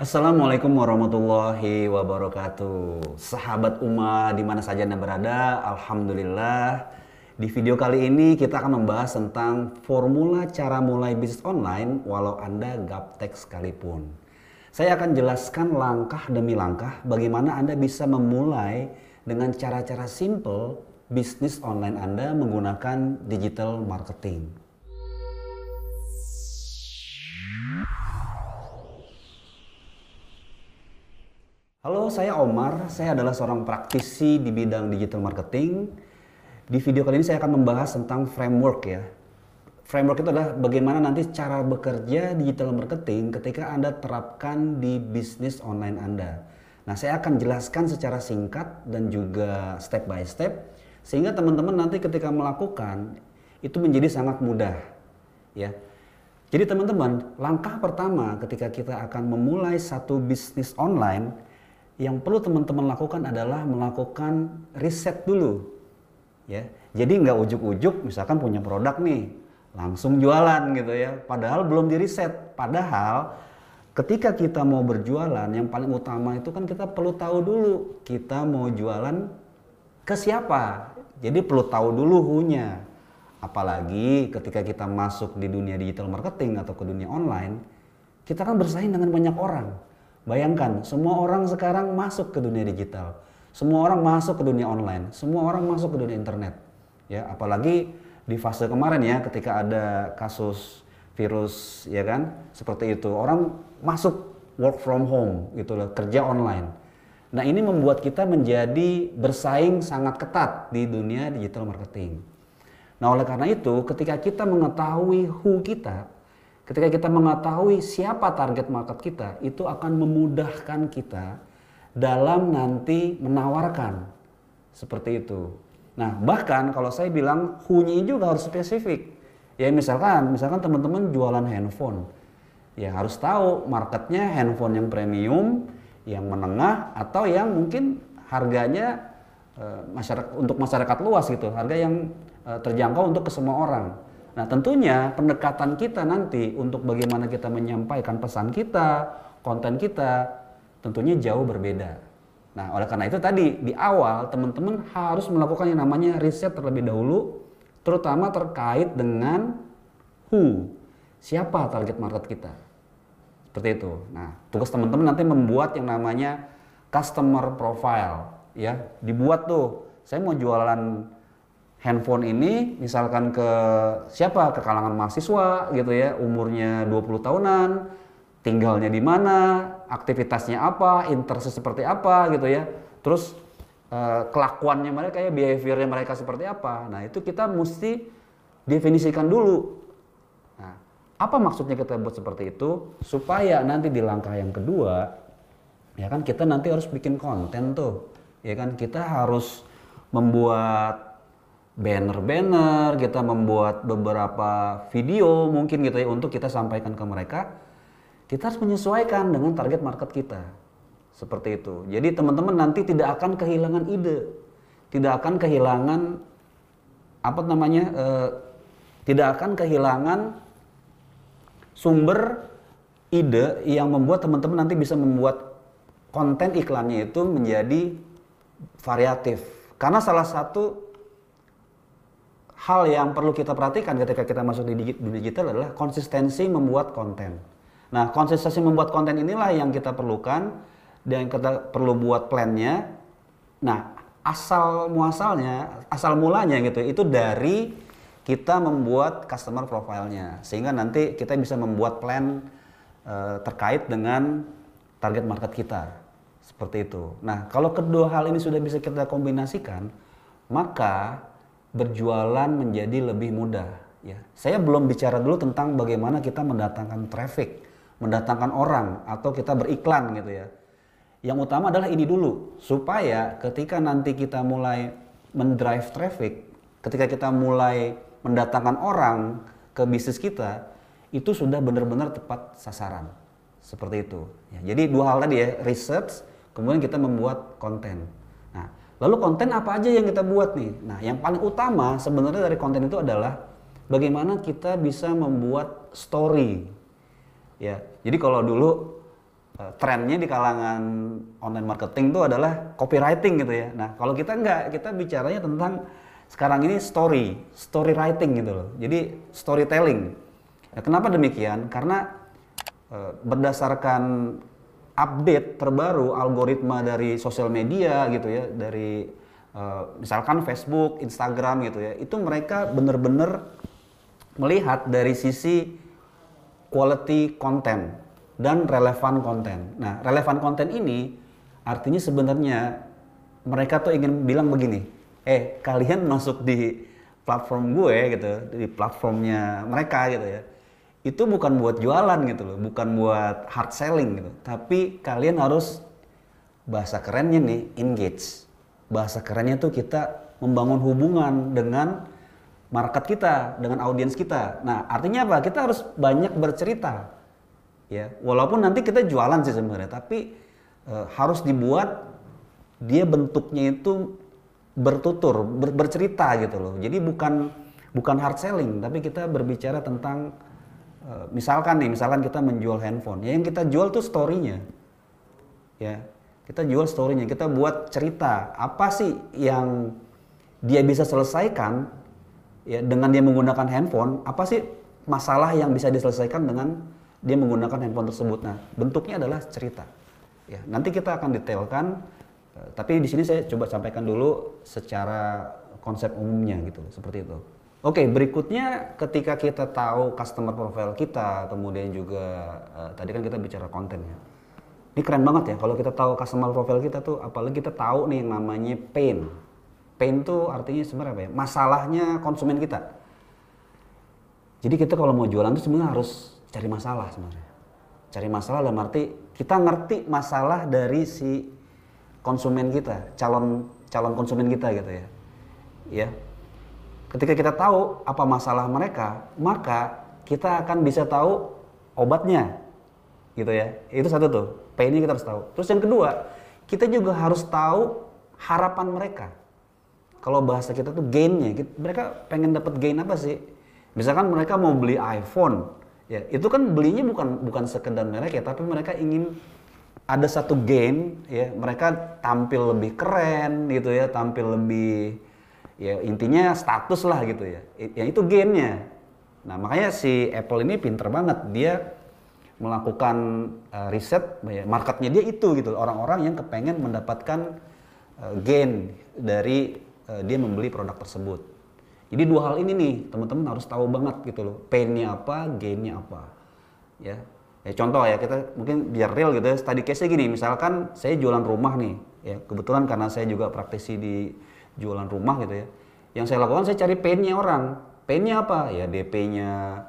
Assalamualaikum warahmatullahi wabarakatuh. Sahabat Uma di mana saja Anda berada, alhamdulillah. Di video kali ini kita akan membahas tentang formula cara mulai bisnis online walau Anda gaptek sekalipun. Saya akan jelaskan langkah demi langkah bagaimana Anda bisa memulai dengan cara-cara simple bisnis online Anda menggunakan digital marketing. Halo, saya Omar. Saya adalah seorang praktisi di bidang digital marketing. Di video kali ini saya akan membahas tentang framework ya. Framework itu adalah bagaimana nanti cara bekerja digital marketing ketika Anda terapkan di bisnis online Anda. Nah, saya akan jelaskan secara singkat dan juga step by step sehingga teman-teman nanti ketika melakukan itu menjadi sangat mudah ya. Jadi teman-teman, langkah pertama ketika kita akan memulai satu bisnis online yang perlu teman-teman lakukan adalah melakukan riset dulu. Ya. Jadi nggak ujuk-ujuk misalkan punya produk nih, langsung jualan gitu ya. Padahal belum di riset. Padahal ketika kita mau berjualan yang paling utama itu kan kita perlu tahu dulu kita mau jualan ke siapa. Jadi perlu tahu dulu hunya. Apalagi ketika kita masuk di dunia digital marketing atau ke dunia online, kita kan bersaing dengan banyak orang Bayangkan, semua orang sekarang masuk ke dunia digital. Semua orang masuk ke dunia online. Semua orang masuk ke dunia internet. Ya, apalagi di fase kemarin ya ketika ada kasus virus ya kan seperti itu orang masuk work from home gitu loh kerja online nah ini membuat kita menjadi bersaing sangat ketat di dunia digital marketing nah oleh karena itu ketika kita mengetahui who kita Ketika kita mengetahui siapa target market kita, itu akan memudahkan kita dalam nanti menawarkan seperti itu. Nah, bahkan kalau saya bilang hunyi juga harus spesifik. Ya misalkan, misalkan teman-teman jualan handphone, ya harus tahu marketnya handphone yang premium, yang menengah, atau yang mungkin harganya e, masyarakat untuk masyarakat luas gitu, harga yang e, terjangkau untuk ke semua orang. Nah tentunya pendekatan kita nanti untuk bagaimana kita menyampaikan pesan kita, konten kita, tentunya jauh berbeda. Nah oleh karena itu tadi di awal teman-teman harus melakukan yang namanya riset terlebih dahulu, terutama terkait dengan who, siapa target market kita. Seperti itu. Nah tugas teman-teman nanti membuat yang namanya customer profile, ya dibuat tuh. Saya mau jualan handphone ini misalkan ke siapa? Ke kalangan mahasiswa gitu ya umurnya 20 tahunan tinggalnya di mana aktivitasnya apa interest seperti apa gitu ya. Terus eh, kelakuannya mereka ya behaviornya mereka seperti apa. Nah itu kita mesti definisikan dulu. Nah apa maksudnya kita buat seperti itu? Supaya nanti di langkah yang kedua ya kan kita nanti harus bikin konten tuh. Ya kan kita harus membuat banner-banner, kita membuat beberapa video mungkin gitu ya untuk kita sampaikan ke mereka. Kita harus menyesuaikan dengan target market kita. Seperti itu. Jadi teman-teman nanti tidak akan kehilangan ide. Tidak akan kehilangan apa namanya? E, tidak akan kehilangan sumber ide yang membuat teman-teman nanti bisa membuat konten iklannya itu menjadi variatif. Karena salah satu hal yang perlu kita perhatikan ketika kita masuk di digital adalah konsistensi membuat konten. Nah, konsistensi membuat konten inilah yang kita perlukan dan kita perlu buat plannya. Nah, asal muasalnya, asal mulanya gitu, itu dari kita membuat customer profile-nya. Sehingga nanti kita bisa membuat plan e, terkait dengan target market kita. Seperti itu. Nah, kalau kedua hal ini sudah bisa kita kombinasikan, maka berjualan menjadi lebih mudah. Ya, saya belum bicara dulu tentang bagaimana kita mendatangkan traffic, mendatangkan orang atau kita beriklan gitu ya. Yang utama adalah ini dulu supaya ketika nanti kita mulai mendrive traffic, ketika kita mulai mendatangkan orang ke bisnis kita, itu sudah benar-benar tepat sasaran. Seperti itu. Ya, jadi dua hal tadi ya, research, kemudian kita membuat konten. Lalu konten apa aja yang kita buat nih? Nah, yang paling utama sebenarnya dari konten itu adalah bagaimana kita bisa membuat story. Ya, jadi kalau dulu uh, trennya di kalangan online marketing itu adalah copywriting gitu ya. Nah, kalau kita enggak, kita bicaranya tentang sekarang ini story, story writing gitu loh. Jadi storytelling. Nah, kenapa demikian? Karena uh, berdasarkan update terbaru algoritma dari sosial media gitu ya, dari uh, misalkan Facebook, Instagram gitu ya, itu mereka benar-benar melihat dari sisi quality content dan relevan konten. Nah, relevan konten ini artinya sebenarnya mereka tuh ingin bilang begini, eh kalian masuk di platform gue gitu, di platformnya mereka gitu ya. Itu bukan buat jualan gitu loh, bukan buat hard selling gitu. Tapi kalian harus bahasa kerennya nih engage. Bahasa kerennya tuh kita membangun hubungan dengan market kita, dengan audiens kita. Nah, artinya apa? Kita harus banyak bercerita. Ya, walaupun nanti kita jualan sih sebenarnya, tapi e, harus dibuat dia bentuknya itu bertutur, ber, bercerita gitu loh. Jadi bukan bukan hard selling, tapi kita berbicara tentang misalkan nih, misalkan kita menjual handphone, ya yang kita jual tuh storynya, ya kita jual storynya, kita buat cerita apa sih yang dia bisa selesaikan ya dengan dia menggunakan handphone apa sih masalah yang bisa diselesaikan dengan dia menggunakan handphone tersebut? Nah bentuknya adalah cerita. Ya nanti kita akan detailkan eh, tapi di sini saya coba sampaikan dulu secara konsep umumnya gitu seperti itu Oke, berikutnya ketika kita tahu customer profile kita, kemudian juga uh, tadi kan kita bicara kontennya. Ini keren banget ya kalau kita tahu customer profile kita tuh, apalagi kita tahu nih namanya pain pain itu artinya sebenarnya apa ya? Masalahnya konsumen kita. Jadi kita kalau mau jualan itu sebenarnya harus cari masalah sebenarnya. Cari masalah dalam arti kita ngerti masalah dari si konsumen kita, calon calon konsumen kita gitu ya. Ya. Ketika kita tahu apa masalah mereka, maka kita akan bisa tahu obatnya. Gitu ya. Itu satu tuh. Painnya kita harus tahu. Terus yang kedua, kita juga harus tahu harapan mereka kalau bahasa kita tuh gainnya mereka pengen dapat gain apa sih misalkan mereka mau beli iPhone ya itu kan belinya bukan bukan sekedar merek ya tapi mereka ingin ada satu gain ya mereka tampil lebih keren gitu ya tampil lebih ya intinya status lah gitu ya. Ya itu gainnya nah makanya si Apple ini pinter banget. Dia melakukan uh, riset ya, marketnya dia itu gitu. Orang-orang yang kepengen mendapatkan uh, gain dari uh, dia membeli produk tersebut. Jadi dua hal ini nih teman-teman harus tahu banget gitu loh, painnya apa, gainnya apa, ya. Ya contoh ya kita mungkin biar real gitu ya, study case-nya gini, misalkan saya jualan rumah nih, ya. Kebetulan karena saya juga praktisi di jualan rumah gitu ya. Yang saya lakukan saya cari painnya orang, painnya apa? Ya DP-nya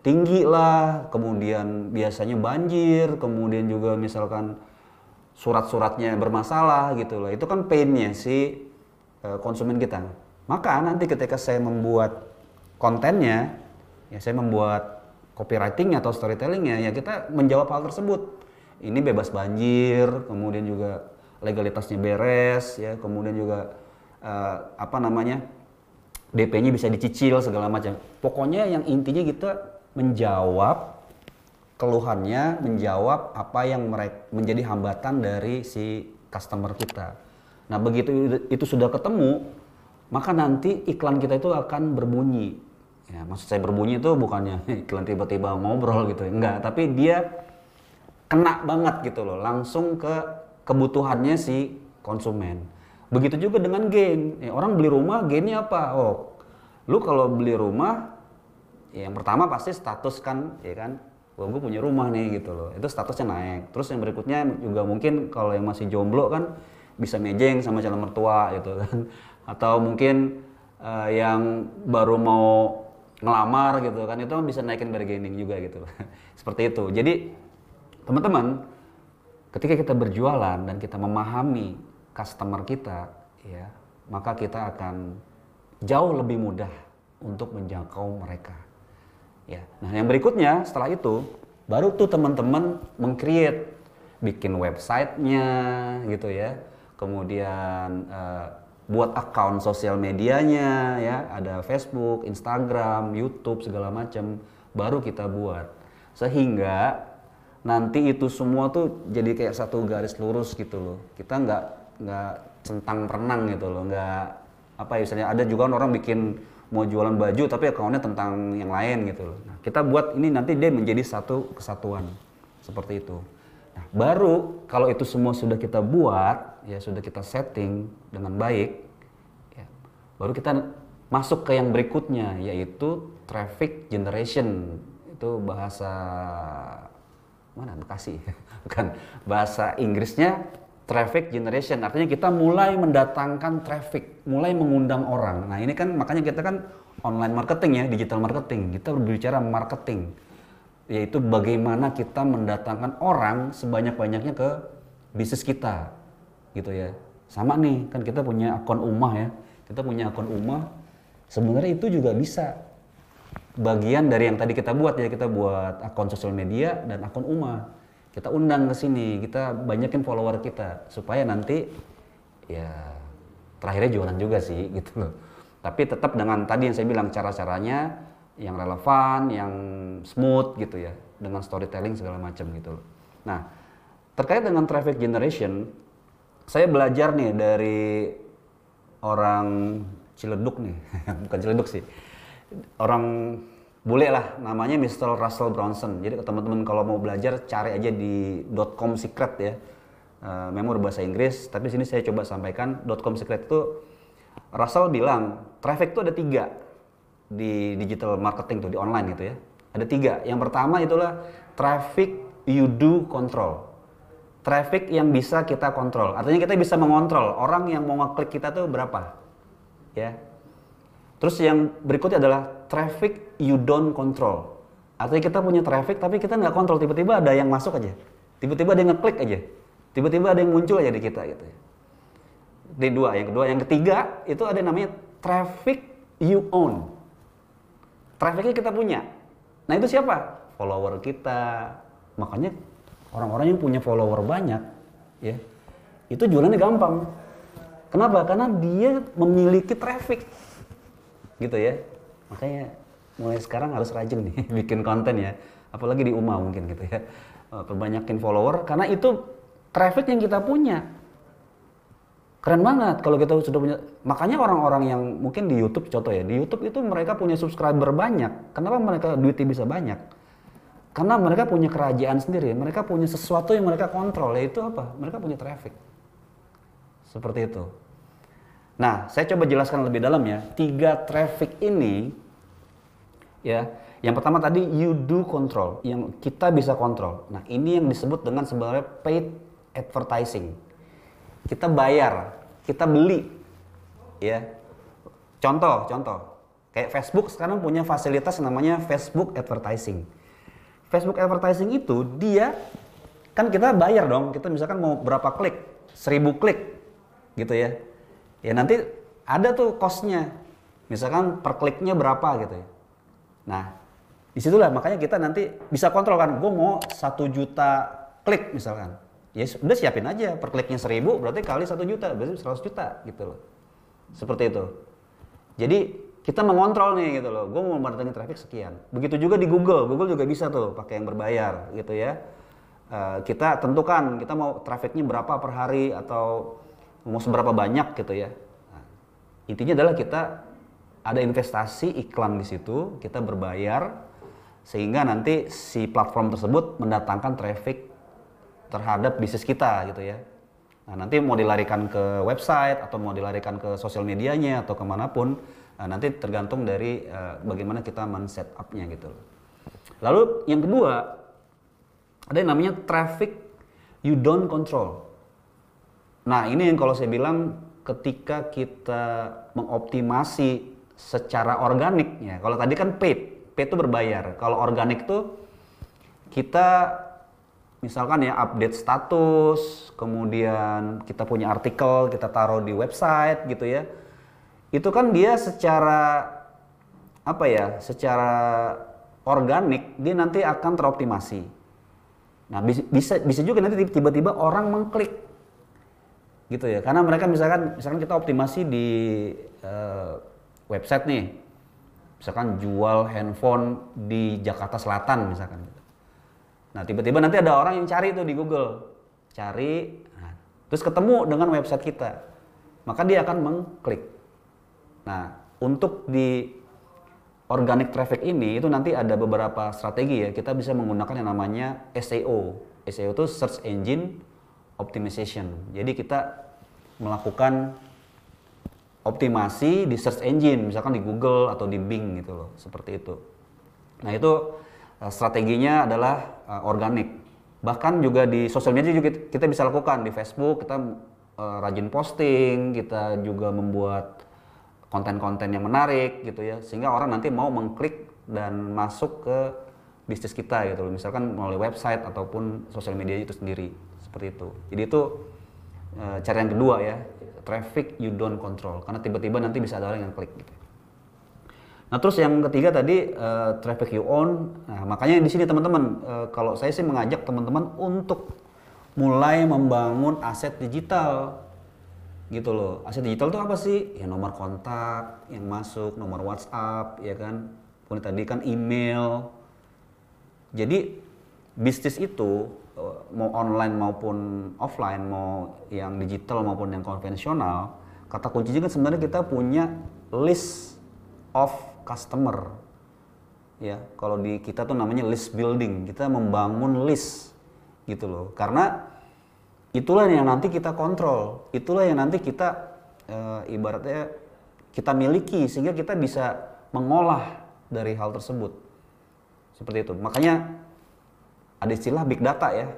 tinggi lah, kemudian biasanya banjir, kemudian juga misalkan surat-suratnya bermasalah gitu loh. Itu kan painnya si Eh, konsumen kita. Maka nanti ketika saya membuat kontennya, ya saya membuat copywritingnya atau storytellingnya, ya kita menjawab hal tersebut. Ini bebas banjir, kemudian juga legalitasnya beres, ya kemudian juga uh, apa namanya DP-nya bisa dicicil segala macam. Pokoknya yang intinya kita menjawab keluhannya, menjawab apa yang mereka menjadi hambatan dari si customer kita. Nah begitu itu sudah ketemu, maka nanti iklan kita itu akan berbunyi. Ya, maksud saya berbunyi itu bukannya iklan tiba-tiba ngobrol gitu, enggak. Tapi dia kena banget gitu loh, langsung ke kebutuhannya si konsumen. Begitu juga dengan gain. Ya, orang beli rumah, gainnya apa? Oh, lu kalau beli rumah, ya yang pertama pasti status kan, ya kan, Wah, gue punya rumah nih gitu loh. Itu statusnya naik. Terus yang berikutnya juga mungkin kalau yang masih jomblo kan bisa mejeng sama calon mertua gitu kan atau mungkin uh, yang baru mau ngelamar gitu kan itu bisa naikin bargaining juga gitu seperti itu jadi teman-teman ketika kita berjualan dan kita memahami customer kita ya maka kita akan jauh lebih mudah untuk menjangkau mereka ya. Nah yang berikutnya setelah itu baru tuh teman-teman mengcreate bikin websitenya gitu ya. Kemudian uh, buat account sosial medianya ya. Ada Facebook, Instagram, YouTube segala macam baru kita buat. Sehingga nanti itu semua tuh jadi kayak satu garis lurus gitu loh. Kita nggak nggak centang perenang gitu loh, nggak apa ya misalnya ada juga orang bikin mau jualan baju tapi akunnya tentang yang lain gitu loh. Nah, kita buat ini nanti dia menjadi satu kesatuan seperti itu. Nah, baru kalau itu semua sudah kita buat, ya sudah kita setting dengan baik, ya, baru kita masuk ke yang berikutnya yaitu traffic generation. Itu bahasa mana Bekasi bukan bahasa Inggrisnya traffic generation. Artinya kita mulai mendatangkan traffic mulai mengundang orang. Nah ini kan makanya kita kan online marketing ya digital marketing. Kita berbicara marketing yaitu bagaimana kita mendatangkan orang sebanyak-banyaknya ke bisnis kita gitu ya. Sama nih kan kita punya akun umah ya. Kita punya akun umah sebenarnya itu juga bisa bagian dari yang tadi kita buat ya. Kita buat akun sosial media dan akun Uma kita undang ke sini kita banyakin follower kita supaya nanti ya terakhirnya jualan juga sih gitu loh. Tapi tetap dengan tadi yang saya bilang cara-caranya yang relevan yang smooth gitu ya dengan storytelling segala macam gitu loh. Nah terkait dengan traffic generation saya belajar nih dari orang Ciledug nih. Bukan Ciledug sih. Orang bule lah namanya Mr. Russell Bronson. Jadi teman-teman kalau mau belajar cari aja di .com secret ya. Uh, bahasa Inggris, tapi sini saya coba sampaikan .com secret itu Russell bilang traffic itu ada tiga di digital marketing tuh di online gitu ya. Ada tiga. Yang pertama itulah traffic you do control. Traffic yang bisa kita kontrol. Artinya kita bisa mengontrol orang yang mau ngeklik kita tuh berapa. Ya, Terus yang berikutnya adalah traffic you don't control. Artinya kita punya traffic tapi kita nggak kontrol. Tiba-tiba ada yang masuk aja. Tiba-tiba ada yang ngeklik aja. Tiba-tiba ada yang muncul aja di kita gitu ya. Di dua. Yang kedua. Yang ketiga itu ada yang namanya traffic you own. Trafficnya kita punya. Nah itu siapa? Follower kita. Makanya orang-orang yang punya follower banyak ya itu jualannya gampang. Kenapa? Karena dia memiliki traffic gitu ya. Makanya mulai sekarang harus rajin nih bikin konten ya. Apalagi di UMA mungkin gitu ya. Eh, perbanyakin follower karena itu traffic yang kita punya. Keren banget kalau kita sudah punya. Makanya orang-orang yang mungkin di YouTube contoh ya di YouTube itu mereka punya subscriber banyak. Kenapa mereka duitnya bisa banyak? Karena mereka punya kerajaan sendiri mereka punya sesuatu yang mereka kontrol yaitu apa? Mereka punya traffic. Seperti itu Nah, saya coba jelaskan lebih dalam ya. Tiga traffic ini, ya, yang pertama tadi you do control, yang kita bisa kontrol. Nah, ini yang disebut dengan sebenarnya paid advertising. Kita bayar, kita beli, ya. Contoh, contoh, kayak Facebook sekarang punya fasilitas namanya Facebook advertising. Facebook advertising itu dia kan kita bayar dong, kita misalkan mau berapa klik, seribu klik, gitu ya ya nanti ada tuh costnya. Misalkan per kliknya berapa gitu ya. Nah di situlah makanya kita nanti bisa kontrol kan. Gue mau satu juta klik misalkan. Ya udah siapin aja. Per kliknya seribu berarti kali satu juta berarti seratus juta gitu loh. Seperti itu. Jadi kita mengontrol nih gitu loh. Gue mau mendatangi traffic sekian. Begitu juga di Google. Google juga bisa tuh pakai yang berbayar gitu ya. Uh, kita tentukan kita mau trafficnya berapa per hari atau mau seberapa banyak gitu ya. Nah, intinya adalah kita ada investasi iklan di situ, kita berbayar sehingga nanti si platform tersebut mendatangkan traffic terhadap bisnis kita gitu ya. Nah, nanti mau dilarikan ke website atau mau dilarikan ke sosial medianya atau ke mana pun, nah, nanti tergantung dari uh, bagaimana kita men-set up-nya gitu. Lalu yang kedua, ada yang namanya traffic you don't control. Nah ini yang kalau saya bilang ketika kita mengoptimasi secara organik ya. Kalau tadi kan paid, paid itu berbayar. Kalau organik tuh kita misalkan ya update status, kemudian kita punya artikel, kita taruh di website gitu ya. Itu kan dia secara apa ya? Secara organik dia nanti akan teroptimasi. Nah, bisa bisa juga nanti tiba-tiba orang mengklik gitu ya karena mereka misalkan misalkan kita optimasi di uh, website nih misalkan jual handphone di Jakarta Selatan misalkan gitu. Nah, tiba-tiba nanti ada orang yang cari tuh di Google. Cari, nah, terus ketemu dengan website kita. Maka dia akan mengklik. Nah, untuk di organic traffic ini itu nanti ada beberapa strategi ya. Kita bisa menggunakan yang namanya SEO. SEO itu search engine optimization. Jadi kita melakukan optimasi di search engine, misalkan di Google atau di Bing gitu loh, seperti itu. Nah itu uh, strateginya adalah uh, organik. Bahkan juga di sosial media juga kita bisa lakukan di Facebook kita uh, rajin posting, kita juga membuat konten-konten yang menarik gitu ya, sehingga orang nanti mau mengklik dan masuk ke bisnis kita gitu loh, misalkan melalui website ataupun sosial media itu sendiri seperti itu. Jadi itu uh, cara yang kedua ya traffic you don't control karena tiba-tiba nanti bisa ada orang yang klik gitu. Nah terus yang ketiga tadi uh, traffic you own. Nah makanya di sini teman-teman uh, kalau saya sih mengajak teman-teman untuk mulai membangun aset digital gitu loh. Aset digital itu apa sih? Ya nomor kontak yang masuk, nomor WhatsApp, ya kan. Kemudian tadi kan email. Jadi bisnis itu mau online maupun offline, mau yang digital maupun yang konvensional, kata kuncinya kan sebenarnya kita punya list of customer. Ya, kalau di kita tuh namanya list building. Kita membangun list gitu loh. Karena itulah yang nanti kita kontrol. Itulah yang nanti kita e, ibaratnya kita miliki sehingga kita bisa mengolah dari hal tersebut. Seperti itu. Makanya ada istilah big data ya,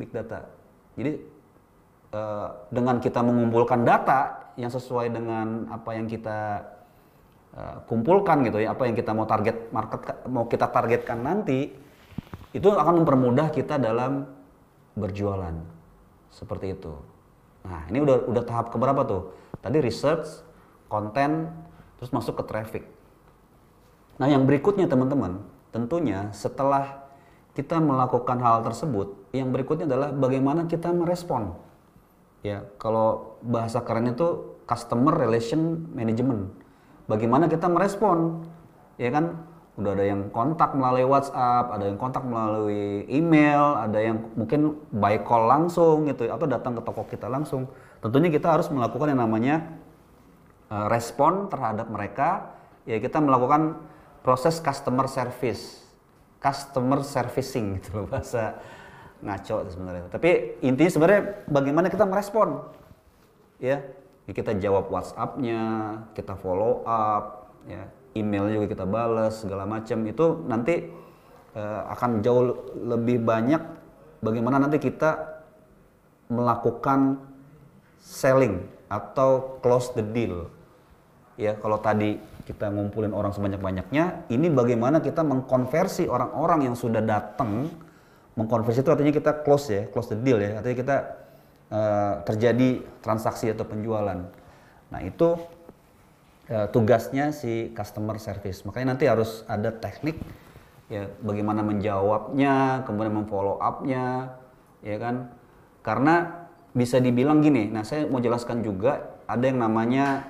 big data. Jadi uh, dengan kita mengumpulkan data yang sesuai dengan apa yang kita uh, kumpulkan gitu ya, apa yang kita mau target market mau kita targetkan nanti, itu akan mempermudah kita dalam berjualan. Seperti itu. Nah, ini udah udah tahap keberapa tuh? Tadi research, konten, terus masuk ke traffic. Nah, yang berikutnya teman-teman, tentunya setelah kita melakukan hal tersebut, yang berikutnya adalah bagaimana kita merespon. Ya, kalau bahasa kerennya itu customer relation management. Bagaimana kita merespon? Ya kan, udah ada yang kontak melalui WhatsApp, ada yang kontak melalui email, ada yang mungkin by call langsung gitu atau datang ke toko kita langsung. Tentunya kita harus melakukan yang namanya uh, respon terhadap mereka. Ya, kita melakukan proses customer service customer servicing gitu loh bahasa ngaco sebenarnya. Tapi intinya sebenarnya bagaimana kita merespon, ya. ya kita jawab WhatsApp-nya, kita follow up, ya. Email juga kita balas segala macam itu nanti uh, akan jauh lebih banyak bagaimana nanti kita melakukan selling atau close the deal. Ya, kalau tadi kita ngumpulin orang sebanyak-banyaknya, ini bagaimana kita mengkonversi orang-orang yang sudah datang, mengkonversi itu artinya kita close ya, close the deal ya, artinya kita uh, terjadi transaksi atau penjualan. Nah itu uh, tugasnya si customer service, makanya nanti harus ada teknik ya bagaimana menjawabnya, kemudian memfollow up-nya, ya kan? Karena bisa dibilang gini, nah saya mau jelaskan juga ada yang namanya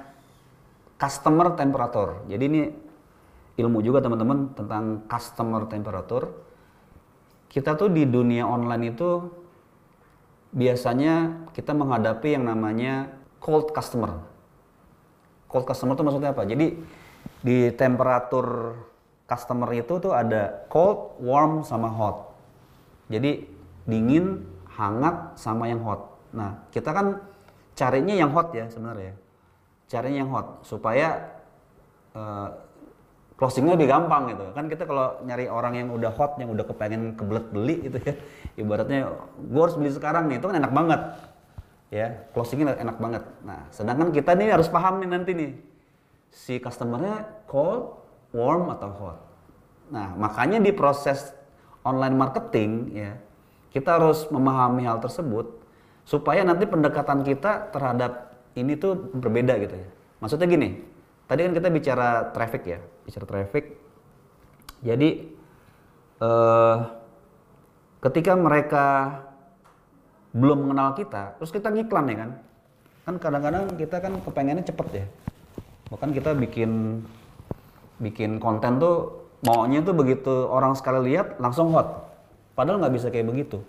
customer temperature. Jadi ini ilmu juga teman-teman tentang customer temperature. Kita tuh di dunia online itu biasanya kita menghadapi yang namanya cold customer. Cold customer itu maksudnya apa? Jadi di temperatur customer itu tuh ada cold, warm, sama hot. Jadi dingin, hangat, sama yang hot. Nah kita kan carinya yang hot ya sebenarnya caranya yang hot supaya uh, closingnya lebih gampang gitu. Kan kita kalau nyari orang yang udah hot yang udah kepengen kebelet beli gitu ya ibaratnya gue harus beli sekarang nih itu kan enak banget. Ya closingnya enak banget. Nah sedangkan kita nih harus paham nih nanti nih si customernya cold warm atau hot. Nah makanya di proses online marketing ya kita harus memahami hal tersebut supaya nanti pendekatan kita terhadap ini tuh berbeda gitu ya. Maksudnya gini, tadi kan kita bicara traffic ya, bicara traffic. Jadi eh, ketika mereka belum mengenal kita, terus kita ngiklan ya kan, kan kadang-kadang kita kan kepengennya cepet ya. Bahkan kita bikin bikin konten tuh maunya tuh begitu orang sekali lihat langsung hot. Padahal nggak bisa kayak begitu.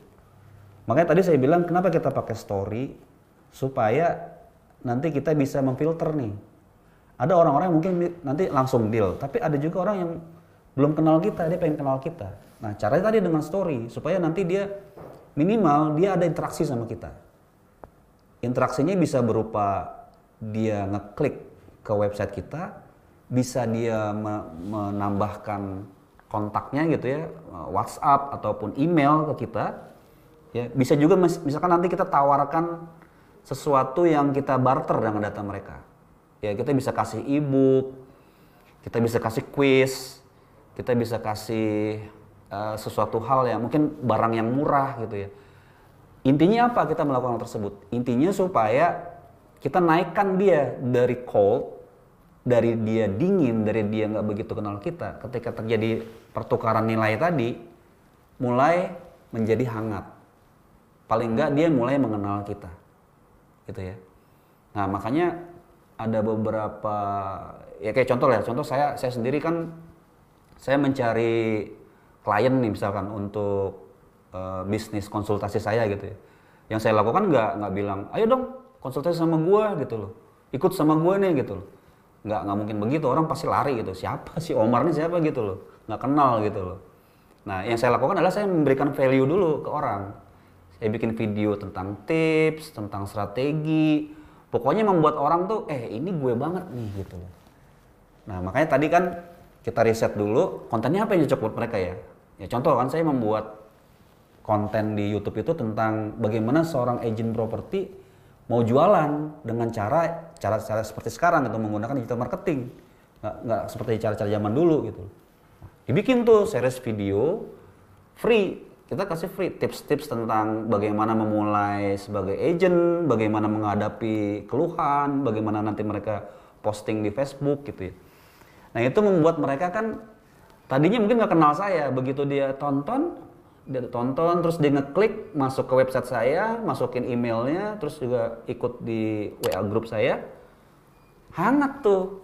Makanya tadi saya bilang kenapa kita pakai story supaya nanti kita bisa memfilter nih. Ada orang-orang yang mungkin nanti langsung deal, tapi ada juga orang yang belum kenal kita, dia pengen kenal kita. Nah, caranya tadi dengan story supaya nanti dia minimal dia ada interaksi sama kita. Interaksinya bisa berupa dia ngeklik ke website kita, bisa dia menambahkan kontaknya gitu ya, WhatsApp ataupun email ke kita, Ya, bisa juga misalkan nanti kita tawarkan sesuatu yang kita barter dengan data mereka. Ya, kita bisa kasih e-book, kita bisa kasih quiz, kita bisa kasih uh, sesuatu hal yang mungkin barang yang murah gitu ya. Intinya apa kita melakukan hal tersebut? Intinya supaya kita naikkan dia dari cold, dari dia dingin, dari dia nggak begitu kenal kita. Ketika terjadi pertukaran nilai tadi, mulai menjadi hangat paling enggak dia mulai mengenal kita gitu ya. Nah makanya ada beberapa ya kayak contoh ya contoh saya saya sendiri kan saya mencari klien nih misalkan untuk uh, bisnis konsultasi saya gitu ya. Yang saya lakukan nggak nggak bilang ayo dong konsultasi sama gua gitu loh. Ikut sama gua nih gitu loh. Nggak nggak mungkin begitu orang pasti lari gitu. Siapa sih? Omar nih siapa? gitu loh. Nggak kenal gitu loh. Nah yang saya lakukan adalah saya memberikan value dulu ke orang saya bikin video tentang tips, tentang strategi. Pokoknya membuat orang tuh, eh ini gue banget nih gitu Nah makanya tadi kan kita riset dulu kontennya apa yang cocok buat mereka ya. Ya contoh kan saya membuat konten di YouTube itu tentang bagaimana seorang agent properti mau jualan dengan cara cara cara seperti sekarang gitu menggunakan digital marketing nggak nggak seperti cara-cara zaman dulu gitu dibikin tuh series video free kita kasih free tips-tips tentang bagaimana memulai sebagai agent, bagaimana menghadapi keluhan, bagaimana nanti mereka posting di Facebook gitu ya. Nah itu membuat mereka kan tadinya mungkin nggak kenal saya, begitu dia tonton, dia tonton terus dia ngeklik masuk ke website saya, masukin emailnya, terus juga ikut di WA grup saya, hangat tuh.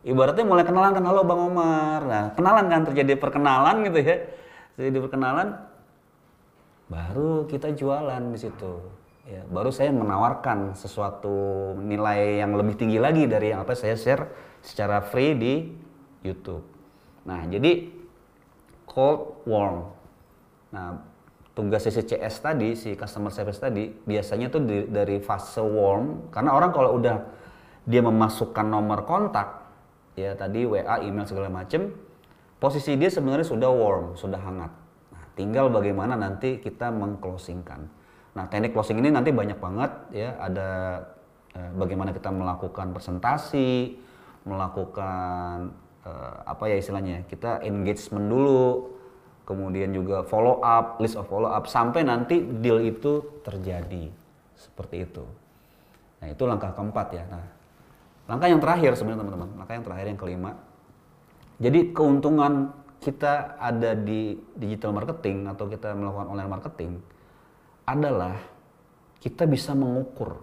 Ibaratnya mulai kenalan kan, halo Bang Omar. Nah kenalan kan terjadi perkenalan gitu ya. Jadi perkenalan, baru kita jualan di situ. Ya baru saya menawarkan sesuatu nilai yang lebih tinggi lagi dari yang apa saya share secara free di YouTube. Nah jadi cold warm nah tugas CCS tadi si customer service tadi biasanya tuh di, dari fase warm karena orang kalau udah dia memasukkan nomor kontak ya tadi WA email segala macem posisi dia sebenarnya sudah warm sudah hangat Tinggal bagaimana nanti kita mengclosingkan. Nah, teknik closing ini nanti banyak banget ya, ada eh, bagaimana kita melakukan presentasi, melakukan eh, apa ya istilahnya? Kita engagement dulu, kemudian juga follow up, list of follow up sampai nanti deal itu terjadi. Seperti itu. Nah, itu langkah keempat ya. Nah, langkah yang terakhir sebenarnya teman-teman, langkah yang terakhir yang kelima. Jadi keuntungan kita ada di digital marketing atau kita melakukan online marketing adalah kita bisa mengukur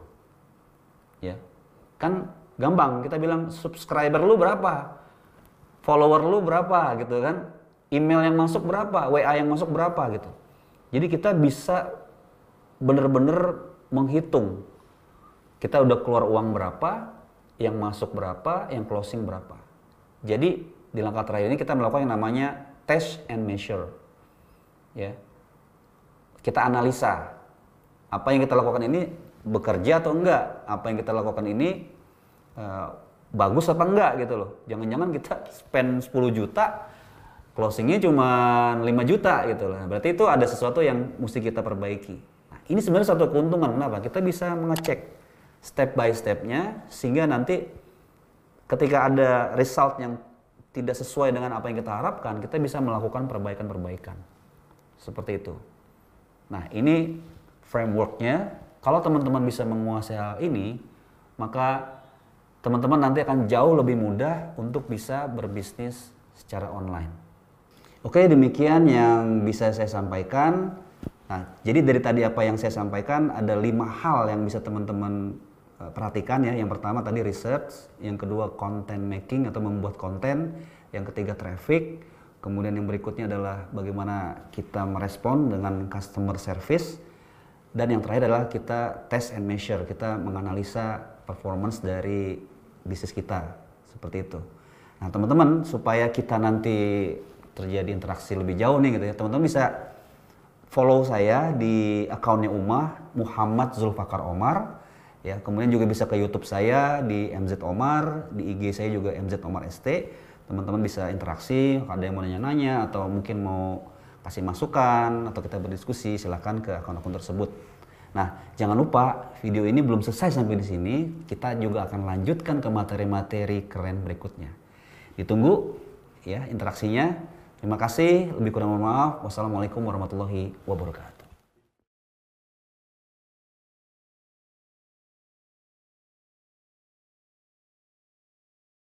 ya. Kan gampang kita bilang subscriber lu berapa follower lu berapa gitu kan. Email yang masuk berapa WA yang masuk berapa gitu. Jadi kita bisa bener-bener menghitung kita udah keluar uang berapa yang masuk berapa yang closing berapa. Jadi di langkah terakhir ini kita melakukan yang namanya test and measure. Ya. Kita analisa apa yang kita lakukan ini bekerja atau enggak, apa yang kita lakukan ini uh, bagus apa enggak gitu loh. Jangan-jangan kita spend 10 juta closingnya cuma 5 juta gitu loh. Berarti itu ada sesuatu yang mesti kita perbaiki. Nah, ini sebenarnya satu keuntungan kenapa? Kita bisa mengecek step by stepnya sehingga nanti ketika ada result yang tidak sesuai dengan apa yang kita harapkan, kita bisa melakukan perbaikan-perbaikan. Seperti itu. Nah, ini frameworknya. Kalau teman-teman bisa menguasai hal ini, maka teman-teman nanti akan jauh lebih mudah untuk bisa berbisnis secara online. Oke, demikian yang bisa saya sampaikan. Nah, jadi dari tadi apa yang saya sampaikan ada lima hal yang bisa teman-teman perhatikan ya. Yang pertama tadi research, yang kedua content making atau membuat konten, yang ketiga traffic, Kemudian yang berikutnya adalah bagaimana kita merespon dengan customer service. Dan yang terakhir adalah kita test and measure, kita menganalisa performance dari bisnis kita seperti itu. Nah teman-teman supaya kita nanti terjadi interaksi lebih jauh nih gitu ya, teman-teman bisa follow saya di akunnya Umah Muhammad Zulfakar Omar ya kemudian juga bisa ke YouTube saya di MZ Omar di IG saya juga MZ Omar ST teman-teman bisa interaksi ada yang mau nanya-nanya atau mungkin mau kasih masukan atau kita berdiskusi silahkan ke akun-akun tersebut. Nah jangan lupa video ini belum selesai sampai di sini. Kita juga akan lanjutkan ke materi-materi keren berikutnya. Ditunggu ya interaksinya. Terima kasih, lebih kurang mohon maaf. Wassalamualaikum warahmatullahi wabarakatuh.